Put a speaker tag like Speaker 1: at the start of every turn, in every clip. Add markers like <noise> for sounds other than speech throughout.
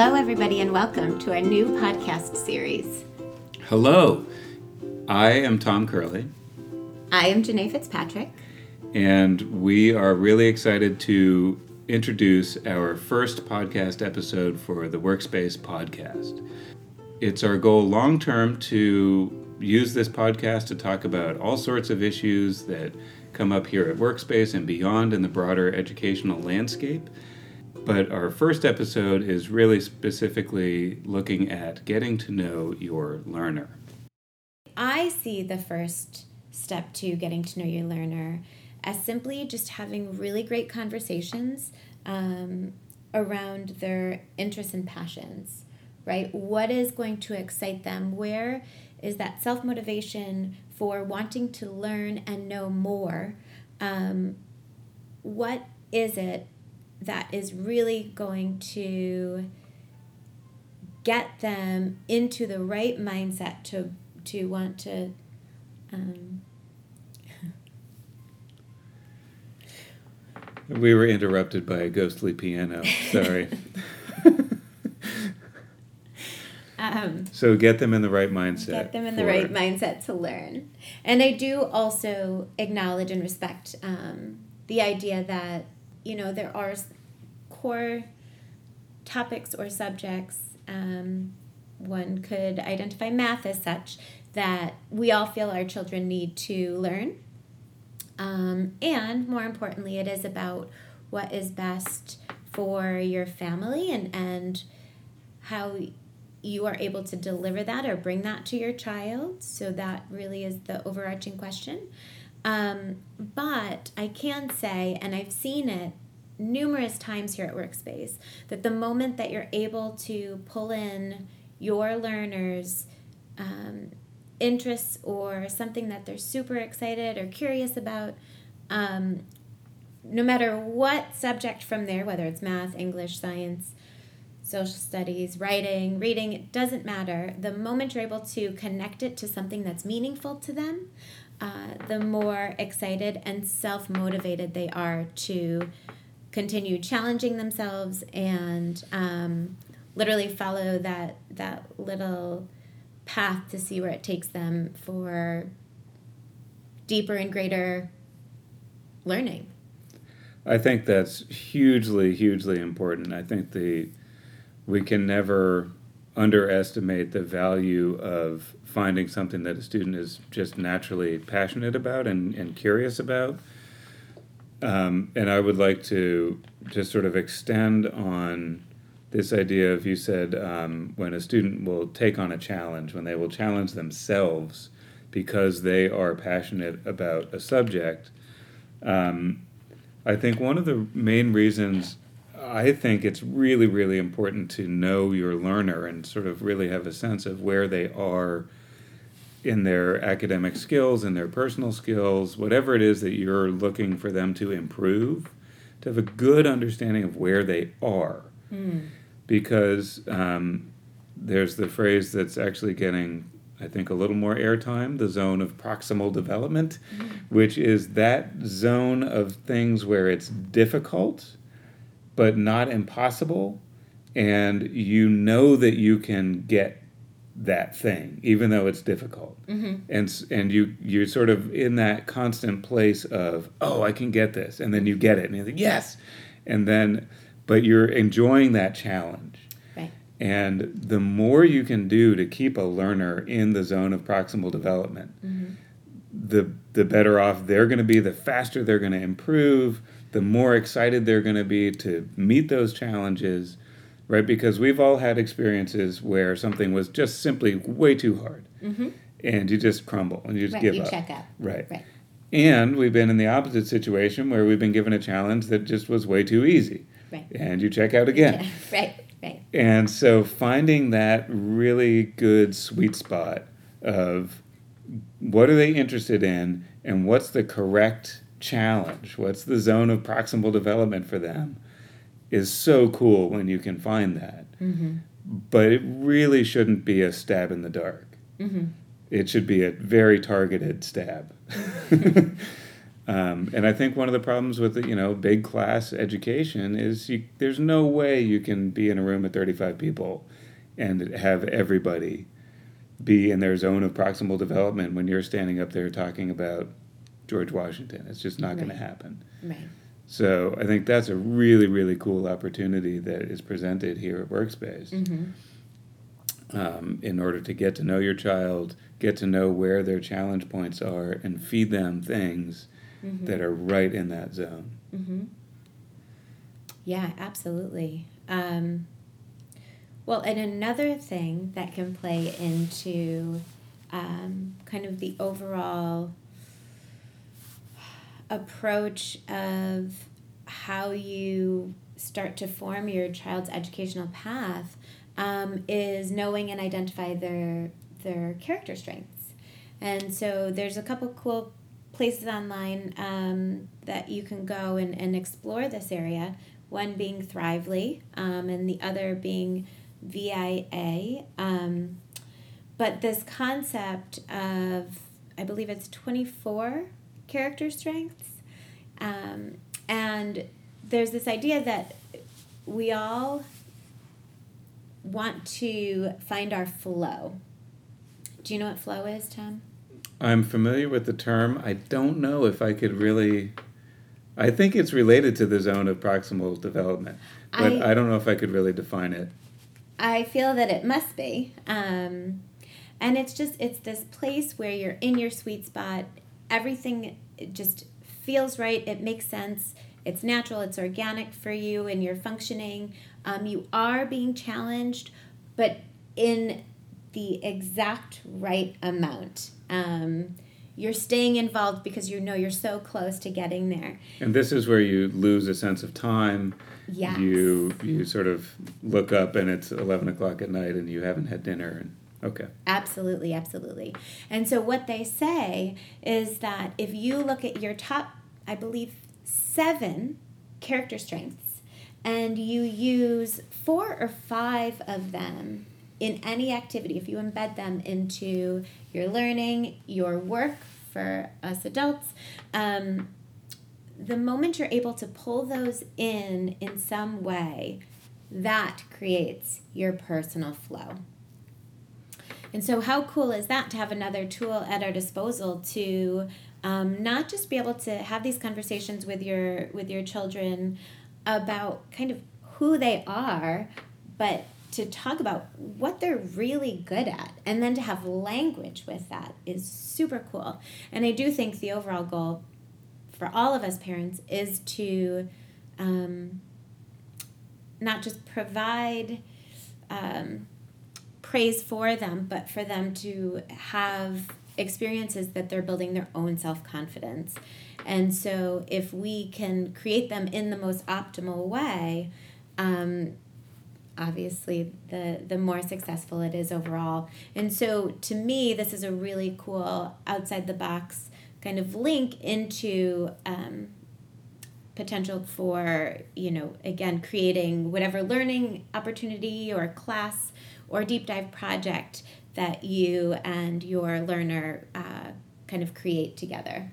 Speaker 1: Hello, everybody, and welcome to our new podcast series.
Speaker 2: Hello, I am Tom Curley.
Speaker 1: I am Janae Fitzpatrick.
Speaker 2: And we are really excited to introduce our first podcast episode for the Workspace podcast. It's our goal long term to use this podcast to talk about all sorts of issues that come up here at Workspace and beyond in the broader educational landscape. But our first episode is really specifically looking at getting to know your learner.
Speaker 1: I see the first step to getting to know your learner as simply just having really great conversations um, around their interests and passions, right? What is going to excite them? Where is that self motivation for wanting to learn and know more? Um, what is it that is really going to get them into the right mindset to to want to um, <laughs>
Speaker 2: we were interrupted by a ghostly piano. Sorry. <laughs> Um, so get them in the right mindset
Speaker 1: get them in the right mindset to learn. And i do also acknowledge and respect um, the idea that you know, there are core topics or subjects. Um, one could identify math as such that we all feel our children need to learn. Um, and more importantly, it is about what is best for your family and, and how you are able to deliver that or bring that to your child. So that really is the overarching question. Um, but I can say, and I've seen it numerous times here at Workspace, that the moment that you're able to pull in your learners' um, interests or something that they're super excited or curious about, um, no matter what subject from there, whether it's math, English, science, social studies, writing, reading, it doesn't matter. The moment you're able to connect it to something that's meaningful to them, uh, the more excited and self motivated they are to continue challenging themselves and um, literally follow that that little path to see where it takes them for deeper and greater learning.
Speaker 2: I think that's hugely, hugely important. I think the we can never underestimate the value of finding something that a student is just naturally passionate about and, and curious about. Um, and I would like to just sort of extend on this idea of you said um, when a student will take on a challenge, when they will challenge themselves because they are passionate about a subject. Um, I think one of the main reasons I think it's really, really important to know your learner and sort of really have a sense of where they are in their academic skills, in their personal skills, whatever it is that you're looking for them to improve, to have a good understanding of where they are. Mm. Because um, there's the phrase that's actually getting, I think, a little more airtime the zone of proximal development, mm. which is that zone of things where it's difficult but not impossible. And you know that you can get that thing, even though it's difficult. Mm-hmm. And and you you're sort of in that constant place of oh I can get this, and then you get it, and you think yes, and then but you're enjoying that challenge.
Speaker 1: Right.
Speaker 2: And the more you can do to keep a learner in the zone of proximal development, mm-hmm. the the better off they're going to be. The faster they're going to improve. The more excited they're going to be to meet those challenges right? Because we've all had experiences where something was just simply way too hard, mm-hmm. and you just crumble and you just
Speaker 1: right,
Speaker 2: give
Speaker 1: you
Speaker 2: up.
Speaker 1: check out.
Speaker 2: Right.
Speaker 1: Right.
Speaker 2: And we've been in the opposite situation where we've been given a challenge that just was way too easy.
Speaker 1: Right.
Speaker 2: And you check out again.
Speaker 1: Yeah, <laughs> right. Right.
Speaker 2: And so finding that really good sweet spot of what are they interested in and what's the correct challenge? What's the zone of proximal development for them? is so cool when you can find that. Mm-hmm. But it really shouldn't be a stab in the dark. Mm-hmm. It should be a very targeted stab. <laughs> Um, and I think one of the problems with the, you know big class education is you, there's no way you can be in a room with 35 people and have everybody be in their zone of proximal development when you're standing up there talking about George Washington. It's just not going to happen.
Speaker 1: Right.
Speaker 2: So I think that's a really really cool opportunity that is presented here at Workspace
Speaker 1: Mm-hmm.
Speaker 2: um, in order to get to know your child, get to know where their challenge points are, and feed them things
Speaker 1: Mm-hmm.
Speaker 2: that are right in that zone.
Speaker 1: Mm-hmm. Yeah, absolutely. Um, well, and another thing that can play into um, kind of the overall approach of how you start to form your child's educational path um, is knowing and identify their their character strengths. And so there's a couple cool places online um, that you can go and, and explore this area. One being Thrively, um, and the other being VIA. Um, but this concept of, I believe it's 24 character strengths. Um, and there's this idea that we all want to find our flow. Do you know what flow is, Tom?
Speaker 2: I'm familiar with the term. I don't know if I could really. I think it's related to the zone of proximal development, but
Speaker 1: I-
Speaker 2: I, don't know if I could really define it.
Speaker 1: I feel that it must be. Um, and it's just, it's this place where you're in your sweet spot. Everything just feels right. It makes sense. It's natural. It's organic for you and you're functioning. Um, you are being challenged, but in the exact right amount. Um, you're staying involved because you know you're so close to getting there.
Speaker 2: And this is where you lose a sense of time.
Speaker 1: Yes.
Speaker 2: You you sort of look up and it's eleven o'clock at night and you haven't had dinner and okay.
Speaker 1: Absolutely, absolutely. And so, what they say is that if you look at your top, I believe, seven character strengths, and you use four or five of them in any activity, if you embed them into your learning, your work for us adults, um, the moment you're able to pull those in in some way, that creates your personal flow. And so, how cool is that to have another tool at our disposal to um, not just be able to have these conversations with your with your children about kind of who they are, but to talk about what they're really good at, and then to have language with that is super cool. And I do think the overall goal for all of us parents is to um, not just provide. Um, praise for them, but for them to have experiences that they're building their own self confidence. And so, if we can create them in the most optimal way, um, obviously, the, the more successful it is overall. And so, to me, this is a really cool outside the box kind of link into. Um, potential for you know again creating whatever learning opportunity or class or deep dive project that you and your learner uh, kind of create together.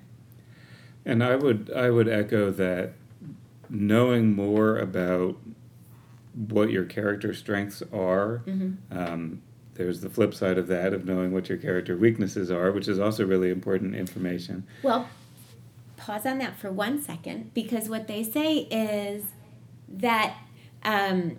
Speaker 2: And I would I would echo that knowing more about what your character strengths are. Um, there's the flip side of that of knowing what your character weaknesses are, which is also really important information.
Speaker 1: Well, pause on that for one second because what they say is that um,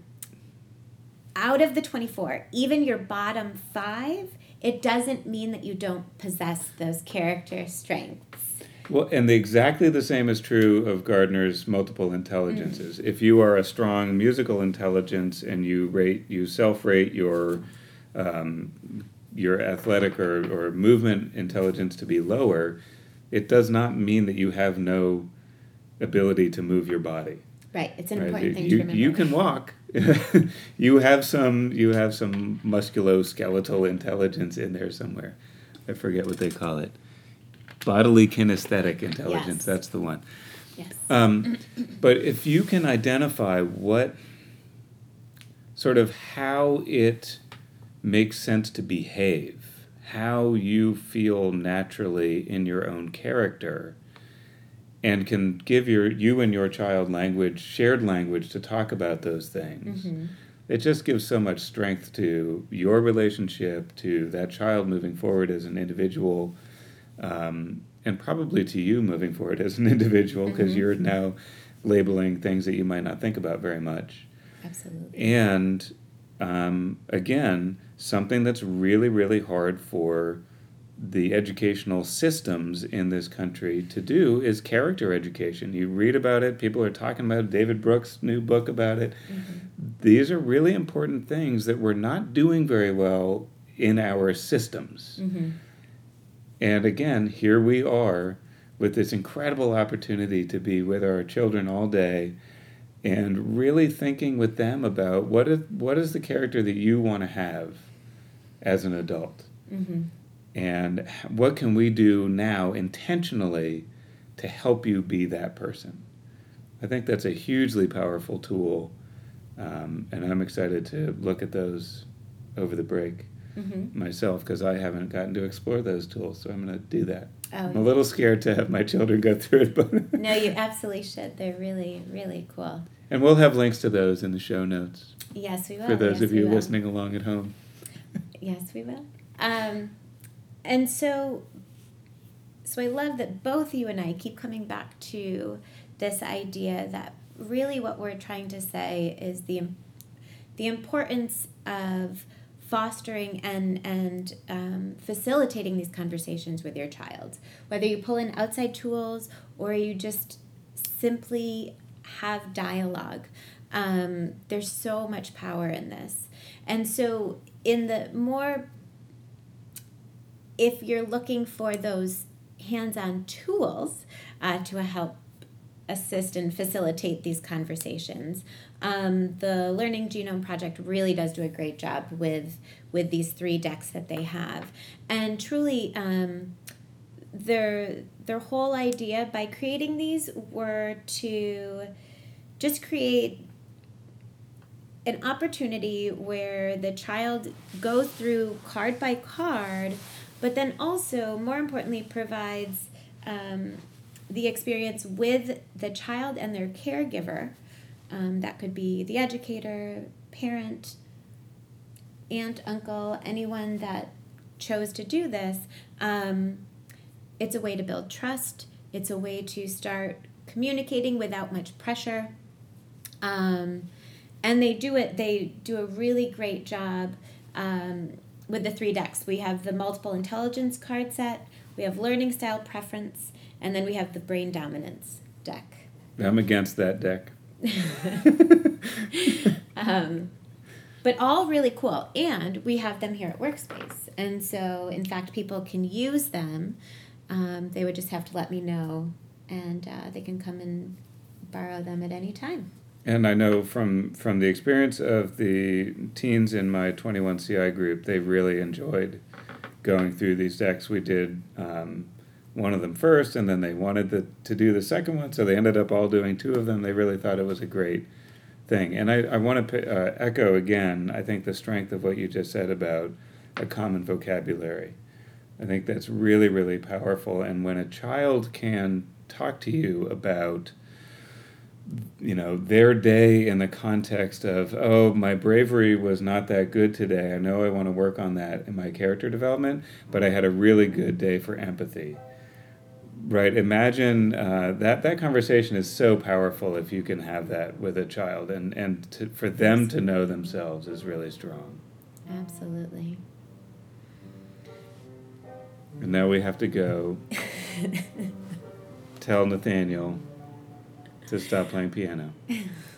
Speaker 1: out of the 24, even your bottom five, it doesn't mean that you don't possess those character strengths.
Speaker 2: Well, and the, exactly the same is true of Gardner's multiple intelligences. If you are a strong musical intelligence and you rate, you self-rate your um, your athletic or, or movement intelligence to be lower, it does not mean that you have no ability to move your body.
Speaker 1: Right, it's an
Speaker 2: right?
Speaker 1: important thing
Speaker 2: you,
Speaker 1: to remember.
Speaker 2: you can walk. <laughs> you have some you have some musculoskeletal intelligence in there somewhere. I forget what they call it. Bodily kinesthetic intelligence.
Speaker 1: Yes.
Speaker 2: That's the one.
Speaker 1: Yes.
Speaker 2: Um, but if you can identify what sort of how it makes sense to behave, how you feel naturally in your own character, and can give your you and your child language, shared language to talk about those things.
Speaker 1: Mm-hmm.
Speaker 2: It just gives so much strength to your relationship, to that child moving forward as an individual, um, and probably to you moving forward as an <laughs> individual because
Speaker 1: Mhm.
Speaker 2: you're now labeling things that you might not think about very much.
Speaker 1: Absolutely.
Speaker 2: And um, again, something that's really, really hard for the educational systems in this country to do is character education. You read about it, people are talking about it, David Brooks' new book about it.
Speaker 1: Mm-hmm.
Speaker 2: These are really important things that we're not doing very well in our systems.
Speaker 1: Mm-hmm.
Speaker 2: And again, here we are with this incredible opportunity to be with our children all day and really thinking with them about what is, what is the character that you want to have as an adult
Speaker 1: Mm-hmm.
Speaker 2: and what can we do now intentionally to help you be that person i think that's a hugely powerful tool um, and i'm excited to look at those over the break
Speaker 1: Mm-hmm.
Speaker 2: myself because i haven't gotten to explore those tools so i'm going to do that i'm a
Speaker 1: Oh,
Speaker 2: little scared to have my children go through it but
Speaker 1: no, you absolutely should. They're really, really cool.
Speaker 2: And we'll have links to those in the show notes
Speaker 1: Yes, we will.
Speaker 2: for those
Speaker 1: yes,
Speaker 2: of you listening along at home
Speaker 1: Yes, we will. Um, and so, so I love that both you and I keep coming back to this idea that really what we're trying to say is the the importance of fostering and and um, facilitating these conversations with your child, whether you pull in outside tools or you just simply have dialogue. Um, there's so much power in this, and so in the more if you're looking for those hands-on tools uh, to help assist and facilitate these conversations um, the learning genome project really does do a great job with with these three decks that they have and truly um, their their whole idea by creating these were to just create an opportunity where the child goes through card by card, but then also, more importantly, provides um, the experience with the child and their caregiver. Um, that could be the educator, parent, aunt, uncle, anyone that chose to do this. Um, it's a way to build trust. It's a way to start communicating without much pressure. Um, and they do it, they do a really great job um, with the three decks. We have the multiple intelligence card set, we have learning style preference, and then we have the brain dominance deck.
Speaker 2: i'm against that deck <laughs>
Speaker 1: um, but all really cool. And we have them here at Workspace. And so, in fact, people can use them. Um, they would just have to let me know, and uh, they can come and borrow them at any time.
Speaker 2: And I know from from the experience of the teens in my 21 CI group, they really enjoyed going through these decks. We did um, one of them first, and then they wanted the, to do the second one, so they ended up all doing two of them. They really thought it was a great thing. And I, I want to uh, echo again, I think the strength of what you just said about a common vocabulary. I think that's really, really powerful. And when a child can talk to you about you know their day in the context of oh my bravery was not that good today. I know i want to work on that in my character development but i had a really good day for empathy. Right? Imagine uh, that that conversation is so powerful if you can have that with a child. And and to, for them to know themselves is really strong.
Speaker 1: Absolutely.
Speaker 2: And now we have to go <laughs> tell nathaniel to stop playing piano <laughs>